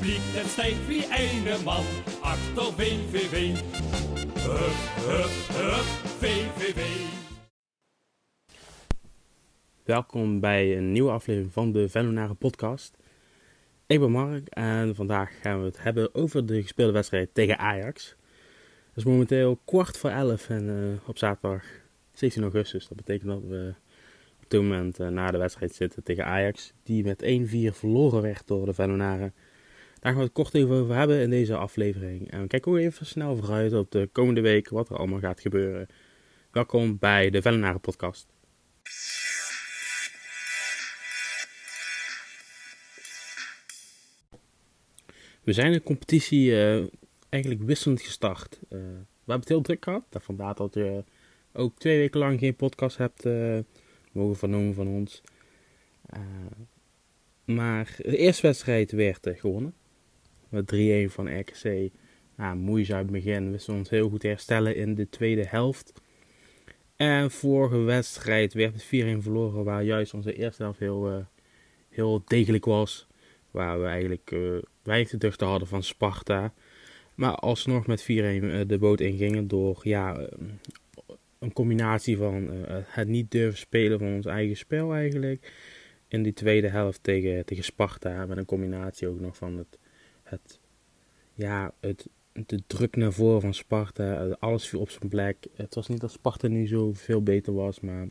publiek, stijgt wie ene man achter VVV. Hup, hup, hup, VVV. Welkom bij een nieuwe aflevering van de Venonaren podcast. Ik ben Mark en vandaag gaan we het hebben over de gespeelde wedstrijd tegen Ajax. Het is momenteel kwart voor elf en eh, op zaterdag 16 augustus. Dat betekent dat we op dit moment uh, na de wedstrijd zitten tegen Ajax. Die met 1-4 verloren werd door de Venonaren. Daar gaan we het kort even over hebben in deze aflevering. En we kijken ook even snel vooruit op de komende week wat er allemaal gaat gebeuren. Welkom bij de Venonaren podcast. We zijn de competitie uh, eigenlijk wisselend gestart. Uh, we hebben het heel druk gehad. Vandaar dat je ook twee weken lang geen podcast hebt uh, mogen vernomen van ons. maar de eerste wedstrijd werd gewonnen. Met 3-1 van RKC. Nou, moeizaam begin. We wisten ons heel goed herstellen in de tweede helft. En vorige wedstrijd werd het 4-1 verloren. Waar juist onze eerste helft heel, heel degelijk was. Waar we eigenlijk weinig te duchten hadden van Sparta. Maar alsnog met 4-1 de boot ingingen door ja, een combinatie van het niet durven spelen van ons eigen spel eigenlijk. In die tweede helft tegen, tegen Sparta. Met een combinatie ook nog van het, het, ja, het, de druk naar voren van Sparta. Alles viel op zijn plek. Het was niet dat Sparta nu zo veel beter was, maar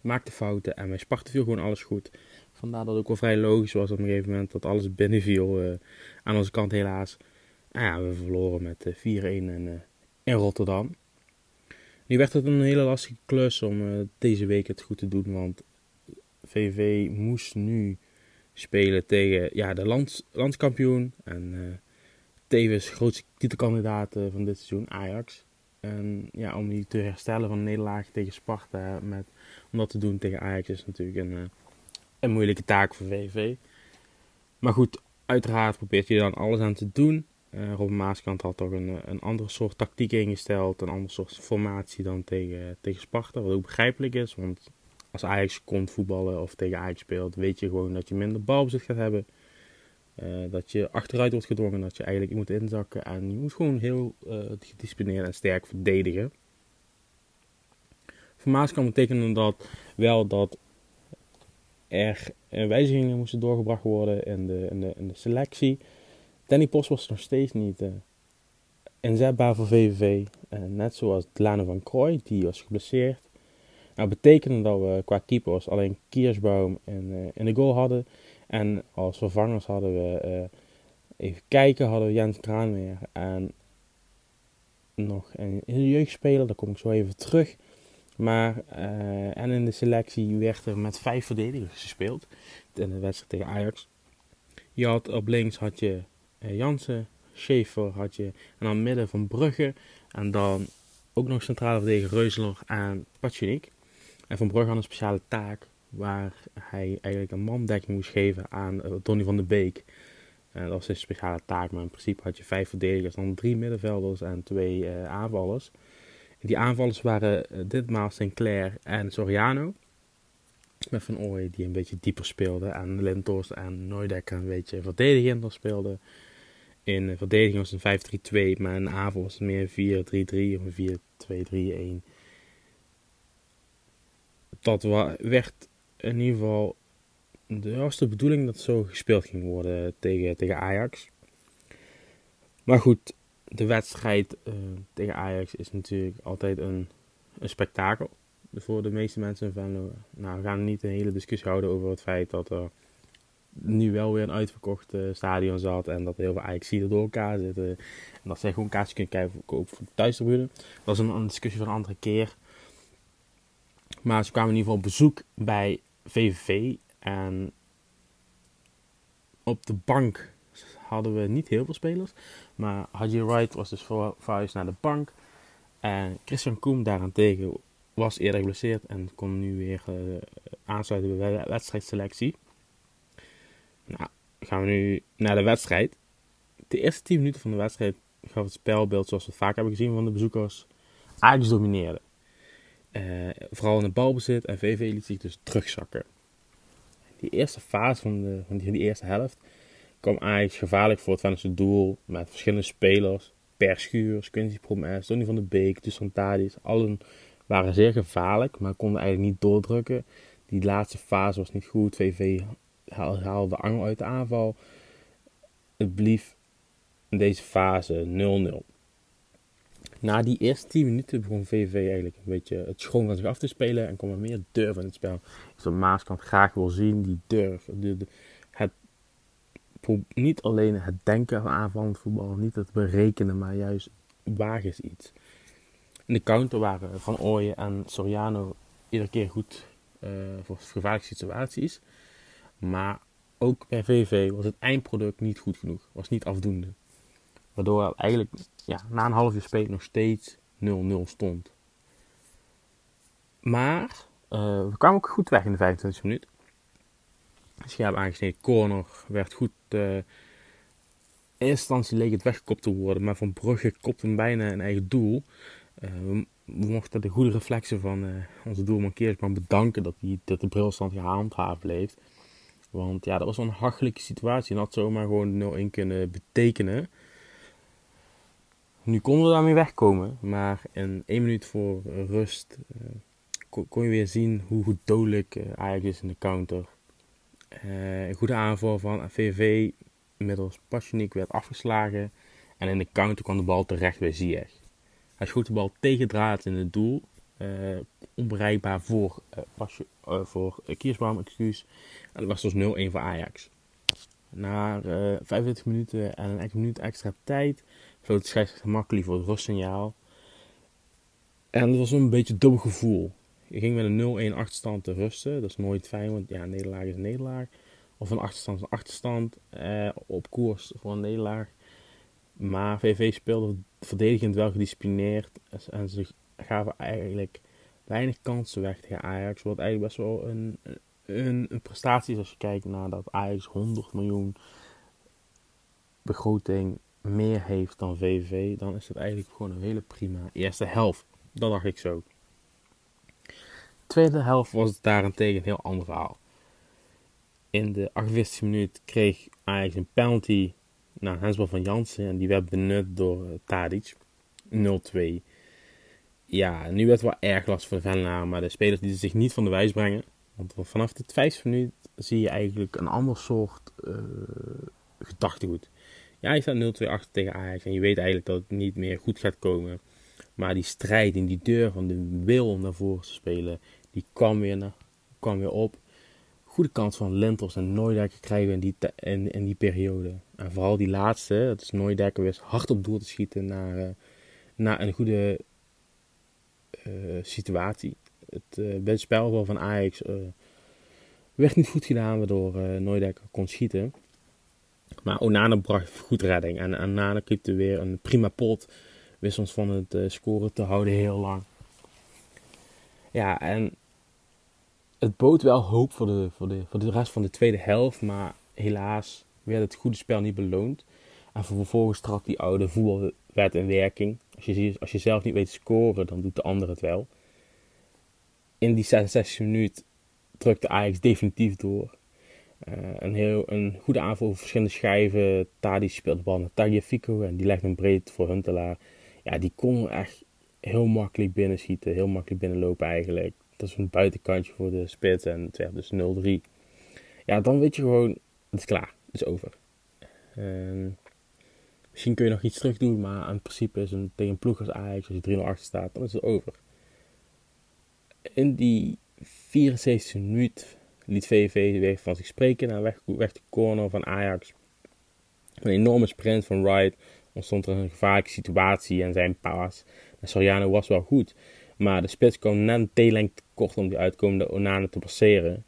maakte fouten. En bij Sparta viel gewoon alles goed. Vandaar dat het ook wel vrij logisch was op een gegeven moment dat alles binnenviel. Uh, aan onze kant helaas. Nou ja, we verloren met uh, 4-1 in, uh, in Rotterdam. Nu werd het een hele lastige klus om deze week het goed te doen. Want VV moest nu spelen tegen ja, de lands, landskampioen. En tevens grootste titelkandidaat van dit seizoen, Ajax. En ja, om die te herstellen van een nederlaag tegen Sparta. Met, om dat te doen tegen Ajax is natuurlijk een een moeilijke taak voor VV. Maar goed, uiteraard probeert je dan alles aan te doen. Uh, Maaskant had toch een, een andere soort tactiek ingesteld, een andere soort formatie dan tegen, tegen Sparta. Wat ook begrijpelijk is, want als Ajax komt voetballen of tegen Ajax speelt, weet je gewoon dat je minder balbezit gaat hebben. Uh, dat je achteruit wordt gedwongen, dat je eigenlijk moet inzakken en je moet gewoon heel uh, gedisciplineerd en sterk verdedigen. Voor Maaskant betekende dat wel dat er wijzigingen moesten doorgebracht worden in de, in de, de selectie. Danny Post was nog steeds niet uh, inzetbaar voor VVV. Net zoals Lane van Krooi, die was geblesseerd. Nou, betekende dat we qua keepers alleen Kiersbaum in, in de goal hadden. En als vervangers hadden we, even kijken, hadden we Jens Kraanmeer en nog een, jeugdspeler, daar kom ik zo even terug. Maar, uh, en in de selectie werd er met vijf verdedigers gespeeld. In de wedstrijd tegen Ajax. Je had op links had je Jansen, Schaefer had je. En dan midden van Brugge. En dan ook nog centrale verdediger Reuzeler en Patjenik. En Van Brugge had een speciale taak. Waar hij eigenlijk een mandekking moest geven aan uh, Donny van de Beek. dat was een speciale taak. Maar in principe had je vijf verdedigers. Dan drie middenvelders en twee aanvallers. Die aanvallers waren ditmaal Sinclair en Soriano. Met Van Ooy die een beetje dieper speelde. En Lintors en Nooidek een beetje verdedigender speelde. In verdediging was een 5-3-2, maar in aanval was het meer 4-3-3 of een 4-2-3-1. Dat werd in ieder geval de, was de bedoeling dat zo gespeeld ging worden tegen, tegen Ajax. Maar goed, de wedstrijd uh, tegen Ajax is natuurlijk altijd een, een spektakel. Voor de meeste mensen in Venlo. Nou, we gaan niet een hele discussie houden over het feit dat er nu wel weer een uitverkocht uh, stadion zat. En dat heel veel ajax er door elkaar zitten. En dat zij gewoon kaartjes kunnen kijken voor, voor de thuistribune. Dat is een, een, discussie van een andere keer. Maar ze kwamen in ieder geval op bezoek bij VVV. En op de bank hadden we niet heel veel spelers. Maar Haji Wright was dus verhuisd naar de bank. En Christian Koem daarentegen was eerder geblesseerd en kon nu weer uh, aansluiten bij de wedstrijdselectie. Nou, gaan we nu naar de wedstrijd. De eerste 10 minuten van de wedstrijd gaf het spelbeeld zoals we het vaak hebben gezien van de bezoekers. Ajax domineerde. Uh, vooral in het balbezit en VV liet zich dus terugzakken. Die eerste fase van, de, van die, eerste helft kwam Ajax gevaarlijk voor het Venlo doel met verschillende spelers. Per Schuurs, Quincy Promes, Tony van de Beek, Dusan Tadis. Allen waren zeer gevaarlijk, maar konden eigenlijk niet doordrukken. Die laatste fase was niet goed. VV haalde de angel uit de aanval. Het blief in deze fase 0-0. Na die eerste 10 minuten begon VV eigenlijk een beetje het schoon van zich af te spelen en kwam er meer durf in het spel. Is wat Maaskant graag wil zien, die durf. De, het, niet alleen het denken aan aanvallend voetbal, niet het berekenen, maar juist wagen is iets. In de counter waren Van Ooyen en Soriano iedere keer goed uh, voor gevaarlijke situaties. Maar ook bij VV was het eindproduct niet goed genoeg. Was niet afdoende. Waardoor eigenlijk ja, na een half uur spelen nog steeds 0-0 stond. Maar uh, we kwamen ook goed weg in de 25 minuut. Scherp aangesneden corner werd goed. Uh, in eerste instantie leek het weggekopt te worden, maar Van Brugge kopte hem bijna een eigen doel. Uh, we, mochten de goede reflexen van onze doelman Keersman bedanken dat, hij, dat de brilstand gehandhaafd bleef. Want ja, dat was een hachelijke situatie en had zomaar gewoon 0-1 kunnen betekenen. Nu konden we daarmee wegkomen, maar in één minuut voor rust uh, kon, je weer zien hoe goed dodelijk uh, Ajax is in de counter. Uh, een goede aanval van VV middels Passionik werd afgeslagen en in de counter kwam de bal terecht bij Ziyech. Hij schoot de bal tegen draad in het doel, onbereikbaar voor, voor Kiersbaum, excuus. En dat was dus 0-1 voor Ajax. Na 25 minuten en een minuut extra tijd floot de scheidsrechter makkelijk voor het rustsignaal. En het was een beetje dubbel gevoel. Je ging met een 0-1 achterstand te rusten. Dat is nooit fijn, want ja, een nederlaag is een nederlaag. Of een achterstand is een achterstand. Eh, op koers voor een nederlaag. Maar VV speelde verdedigend wel gedisciplineerd. En ze gaven eigenlijk weinig kansen weg tegen Ajax. Wat eigenlijk best wel een, een, een prestatie is als je kijkt naar dat Ajax 100 miljoen begroting meer heeft dan VV, dan is het eigenlijk gewoon een hele prima eerste helft. Dat dacht ik zo. Tweede helft was het daarentegen een heel ander verhaal. In de 48e minuut kreeg Ajax een penalty naar Hensbal van Jansen en die werd benut door uh, Tadic. 0-2. Ja, nu werd het wel erg last voor de Venlaar, maar de spelers lieten zich niet van de wijs brengen. Want vanaf de 50 minuut zie je eigenlijk een ander soort uh, gedachtegoed. Ja, je staat 0-2 achter tegen Ajax en je weet eigenlijk dat het niet meer goed gaat komen. Maar die strijd in die deur van de wil om naar voren te spelen, die kwam weer, naar, kwam weer op. Goede kans van Lentels en Nooidekker krijgen in die, in, in die periode. En vooral die laatste, dat is Nooidekker weer hard op doel te schieten naar, uh, naar een goede uh, situatie. Het, uh, van Ajax werd niet goed gedaan, waardoor uh, kon schieten. Maar Onana bracht goed redding. En Onana er weer een prima pot. Wist ons van het uh, scoren te houden heel lang. Ja, en het bood wel hoop voor de, voor, de, voor de rest van de tweede helft. Maar helaas werd het goede spel niet beloond. En vervolgens trad die oude voetbalwet in werking. Als je, als je zelf niet weet te scoren, dan doet de ander het wel. In die 66 minuut drukte Ajax definitief door. Uh, een, heel, een goede aanval over verschillende schijven. Tadi speelt de bal naar Tagliafico en die legt hem breed voor Huntelaar. Ja, die kon echt heel makkelijk binnenschieten, heel makkelijk binnenlopen eigenlijk. Dat is een buitenkantje voor de spits en het werd dus 0-3. Ja, dan weet je gewoon, het is klaar, het is over. Uh, misschien kun je nog iets terug doen, maar in principe is een, tegen een als Ajax, als je 3-0 achter staat, dan is het over. In die 74 minuut liet VV weer van zich spreken naar weg, weg de corner van Ajax. Een enorme sprint van Wright ontstond er een gevaarlijke situatie en zijn paas naar Soriano was wel goed. Maar de spits kwam net een T-lengte kort om die uitkomende Onana te passeren.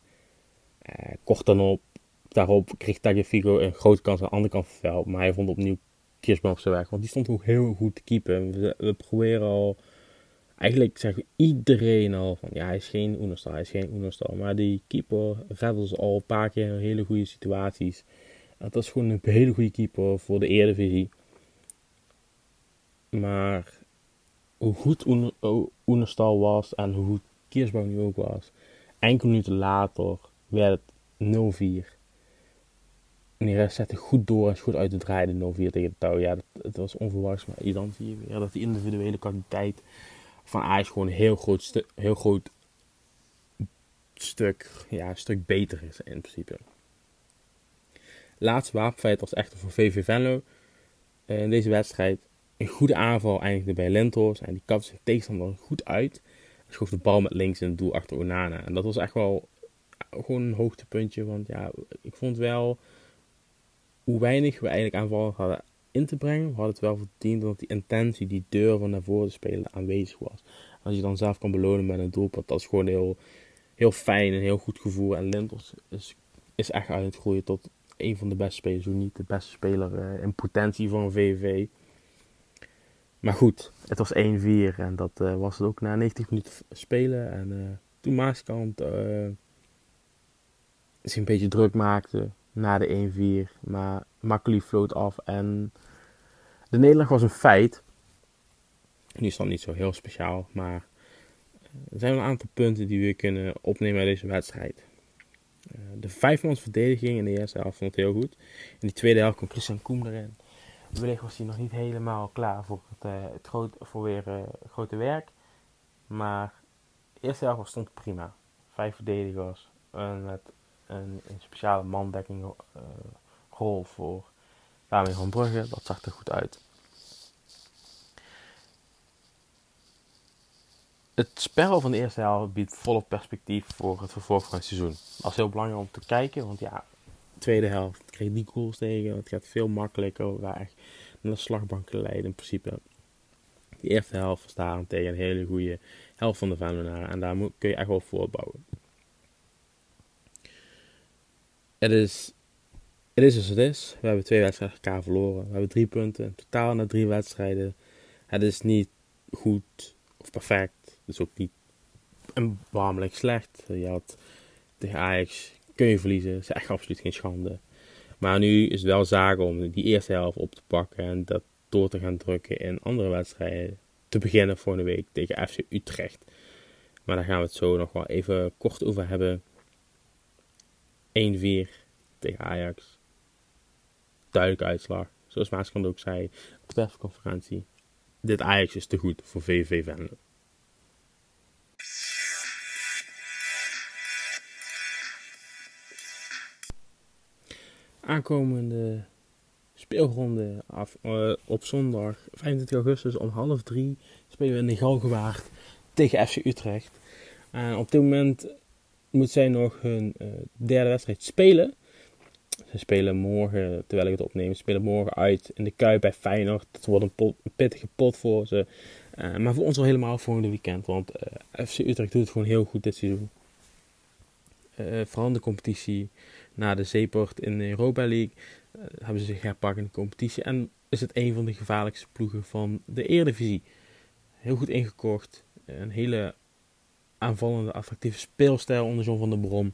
Uh, kort dan op, daarop kreeg Tagliafico een grote kans aan de andere kant van het veld. Maar hij vond opnieuw Kiersman op zijn weg. Want die stond ook heel goed te keepen. We proberen al eigenlijk zeggen iedereen al van ja, hij is geen Unostal, hij is geen Unostal. Maar die keeper redde ze al een paar keer in hele goede situaties. Dat is gewoon een hele goede keeper voor de Eredivisie. Maar hoe goed Unostal was en hoe goed Kiersbouw nu ook was, enkele minuten later werd het 0-4. En die rest zette goed door en goed uit te draaien de 0-4 tegen de touw. Ja, het was onverwachts. Maar dan zie je weer dat die individuele kwaliteit van Ajax gewoon een heel groot, heel groot stuk, ja, stuk beter is in principe. Laatste wapenfeit was echter voor VV Venlo. In deze wedstrijd een goede aanval eindigde bij Lentos. En die kapte zijn tegenstander goed uit. En schoof de bal met links in het doel achter Onana. En dat was echt wel gewoon een hoogtepuntje. Want ja, ik vond wel hoe weinig we eigenlijk aanvallen hadden in te brengen. Hadden het wel verdiend dat die intentie, die deur van naar voren te spelen aanwezig was. Als je dan zelf kan belonen met een doelpunt, dat is gewoon heel, heel fijn en heel goed gevoel. En Lintos is, is echt uit het groeien tot een van de beste spelers, hoe niet de beste speler uh, in potentie van VV. Maar goed, het was 1-4 en dat uh, was het ook na 90 minuten spelen. En uh, toen Maaskant zich een beetje druk maakte na de 1-4, maar makkelijk floot af. En de nederlaag was een feit. Nu is dat niet zo heel speciaal, maar er zijn een aantal punten die we kunnen opnemen uit deze wedstrijd. Uh, de vijfmans verdediging in de eerste helft vond het heel goed. In die tweede helft kwam Christian Koem erin. Wellicht was hij nog niet helemaal klaar voor het, uh, het groot, voor weer uh, grote werk. Maar de eerste helft stond prima. Vijf verdedigers met een, een speciale mandekking rol voor Dami van Brugge. Dat zag er goed uit. het spel van de eerste helft biedt volop perspectief voor het vervolg van het seizoen. Dat is heel belangrijk om te kijken, want ja, de tweede helft kreeg die goals tegen. Het gaat veel makkelijker. We echt naar de slagbank leiden in principe. De eerste helft staan tegen een hele goede helft van de Venlonaren. En daar kun je echt wel voortbouwen. Het is, het is zoals het is. We hebben twee wedstrijden elkaar verloren. We hebben drie punten in totaal na drie wedstrijden. Het is niet goed of perfect. Dus ook niet een warmelijk slecht. Je had tegen Ajax kun je verliezen. Dat is echt absoluut geen schande. Maar nu is het wel zaken om die eerste helft op te pakken en dat door te gaan drukken in andere wedstrijden. Te beginnen volgende week tegen FC Utrecht. Maar daar gaan we het zo nog wel even kort over hebben. 1-4 tegen Ajax. Duidelijke uitslag. Zoals Maaskant ook zei op de. Dit Ajax is te goed voor VV Venlo. aankomende speelronde af, uh, op zondag 25 augustus om half drie spelen we in de Galgenwaard tegen FC Utrecht. En op dit moment moet zij nog hun uh, derde wedstrijd spelen. Ze spelen morgen, terwijl ik het opneem, spelen morgen uit in de Kuip bij Feyenoord. Dat wordt een, pittige pot voor ze. Uh, maar voor ons al helemaal volgende weekend. Want FC Utrecht doet het gewoon heel goed dit seizoen. vooral in de competitie na de zeeport in de Europa League uh, hebben ze zich herpakt in de competitie. En is het een van de gevaarlijkste ploegen van de Eredivisie. Heel goed ingekocht. Een hele aanvallende, attractieve speelstijl onder John van der Brom.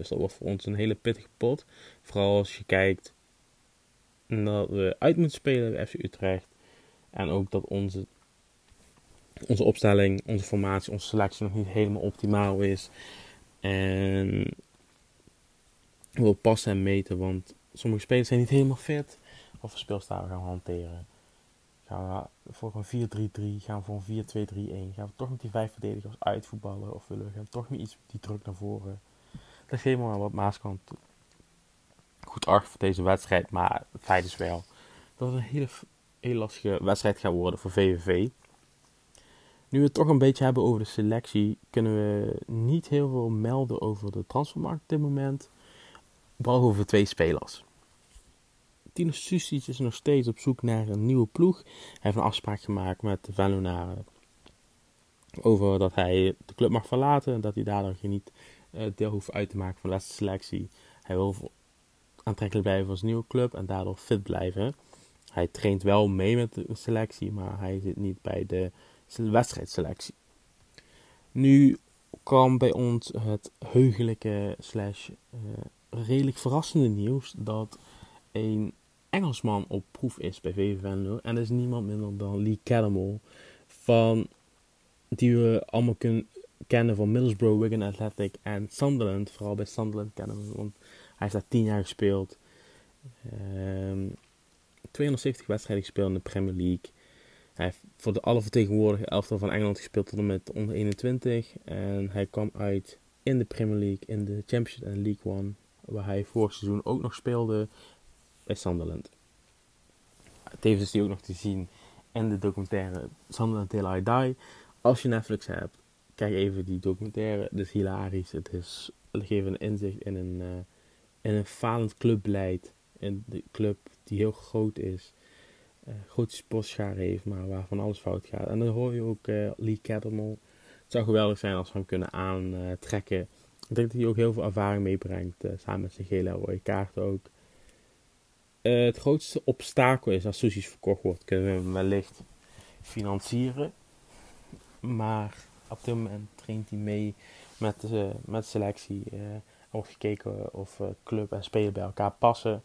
Dus dat wordt voor ons een hele pittige pot. Vooral als je kijkt dat we uit moeten spelen bij FC Utrecht. En ook dat onze, onze opstelling, onze formatie, onze selectie nog niet helemaal optimaal is. En wil passen en meten. Want sommige spelers zijn niet helemaal fit. Of speelstijl gaan we hanteren. Gaan we voor een 4-3-3, gaan we voor een 4-2-3-1. Gaan we toch met die vijf verdedigers uitvoetballen? Of willen we gaan toch met iets die druk naar voren? Dat is helemaal wat Maaskant goed acht voor deze wedstrijd. Maar het feit is wel dat het een hele, hele lastige wedstrijd gaat worden voor VVV. Nu we het toch een beetje hebben over de selectie, kunnen we niet heel veel melden over de transfermarkt op dit moment. Behalve over twee spelers. Tino Susic is nog steeds op zoek naar een nieuwe ploeg. Hij heeft een afspraak gemaakt met de Venlonaren over dat hij de club mag verlaten en dat hij daardoor niet deel hoeft uit te maken van de laatste selectie. Hij wil aantrekkelijk blijven voor zijn nieuwe club en daardoor fit blijven. Hij traint wel mee met de selectie, maar hij zit niet bij de wedstrijdselectie. Nu kwam bij ons het heugelijke slash uh, redelijk verrassende nieuws dat een Engelsman op proef is bij VV Venlo. En dat is niemand minder dan Lee Caddamore. Van, die we allemaal kunnen kennen van Middlesbrough, Wigan Athletic en Sunderland. Vooral bij Sunderland kennen we want hij heeft daar tien jaar gespeeld. Um, 270 wedstrijden gespeeld in de Premier League. Hij heeft voor de alle vertegenwoordigde elftal van Engeland gespeeld tot en met onder 21. En hij kwam uit in de Premier League, in de Championship en League One. Waar hij vorig seizoen ook nog speelde bij Sunderland. Tevens is hij ook nog te zien in de documentaire Sunderland Till I Die. Als je Netflix hebt, kijk even die documentaire. Het is hilarisch. Het, is, geeft een inzicht in een, uh, in een falend clubbeleid. In de club die heel groot is. Uh, grote sportschade heeft, maar waarvan alles fout gaat. En dan hoor je ook uh, Lee Catamol. Het zou geweldig zijn als we hem kunnen aantrekken. Ik denk dat hij ook heel veel ervaring meebrengt. samen met zijn gele rode kaart ook. Het grootste obstakel is als sushis verkocht wordt, kunnen we hem wellicht financieren. Maar op dit moment traint hij mee met de, met de selectie. Er wordt gekeken of uh, club en speler bij elkaar passen.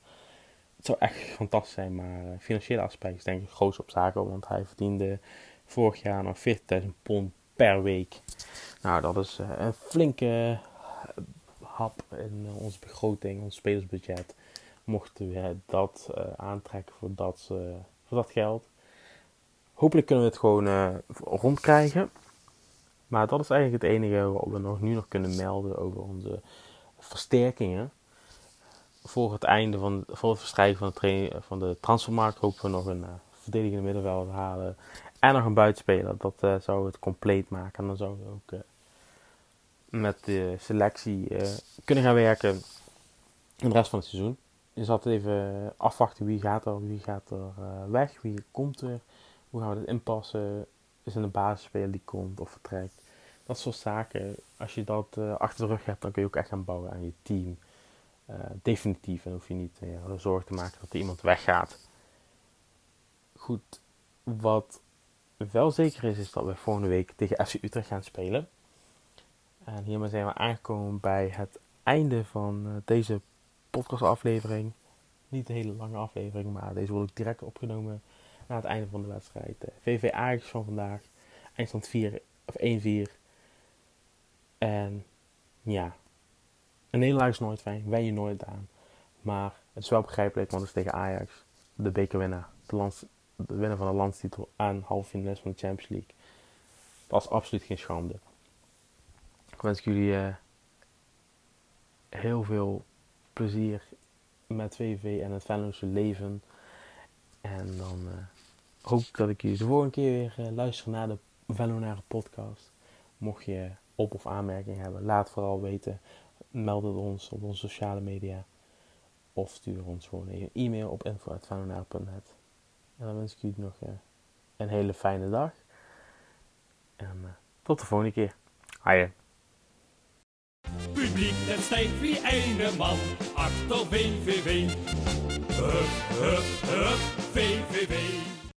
Het zou echt fantastisch zijn, maar financiële aspect is denk ik het grootste obstakel. Want hij verdiende vorig jaar nog 40.000 pond per week. Nou, dat is een flinke hap in onze begroting, ons spelersbudget mochten we dat aantrekken voor dat, voor dat geld. Hopelijk kunnen we het gewoon uh, rondkrijgen. Maar dat is eigenlijk het enige wat we nog, nu nog kunnen melden over onze versterkingen. Voor het einde van voor het verstrijken van de, van de transfermarkt hopen we nog een verdedigende middenveld halen. En nog een buitenspeler. Dat zou het compleet maken. En dan zouden we ook met de selectie kunnen gaan werken in de rest van het seizoen je zat even afwachten wie gaat er, wie gaat er uh, weg, wie komt er, hoe gaan we dat inpassen, is er een basisspeler die komt of vertrekt. Dat soort zaken, als je dat uh, achter de rug hebt, dan kun je ook echt gaan bouwen aan je team. Uh, definitief, en hoef je niet meer zorgen te maken dat er iemand weggaat. Goed, wat wel zeker is, is dat we volgende week tegen FC Utrecht gaan spelen. En hiermee zijn we aangekomen bij het einde van deze podcastaflevering. Niet een hele lange aflevering, maar deze wordt ook direct opgenomen na het einde van de wedstrijd. VV Ajax van vandaag. Eindstand 4 of 1-4. En ja, een nederlaag is nooit fijn. Wen je nooit aan. Maar het is wel begrijpelijk, want het is tegen Ajax. De bekerwinnaar. De, lands, de winnaar van de landstitel aan halve finalist van de Champions League. Dat is absoluut geen schande. Ik wens jullie uh, heel veel plezier met VV en het Venlose leven. En dan uh, hoop dat ik jullie de volgende keer weer uh, luister naar de Venlonare podcast. Mocht je op- of aanmerkingen hebben, laat vooral weten. Meld het ons op onze sociale media. Of stuur ons gewoon een e-mail op info.venlonare.net. En dan wens ik jullie nog uh, een hele fijne dag. En tot de volgende keer. Haaien publiek, het stijgt wie ene man achter VVV. Hup, hup, hup, VVV.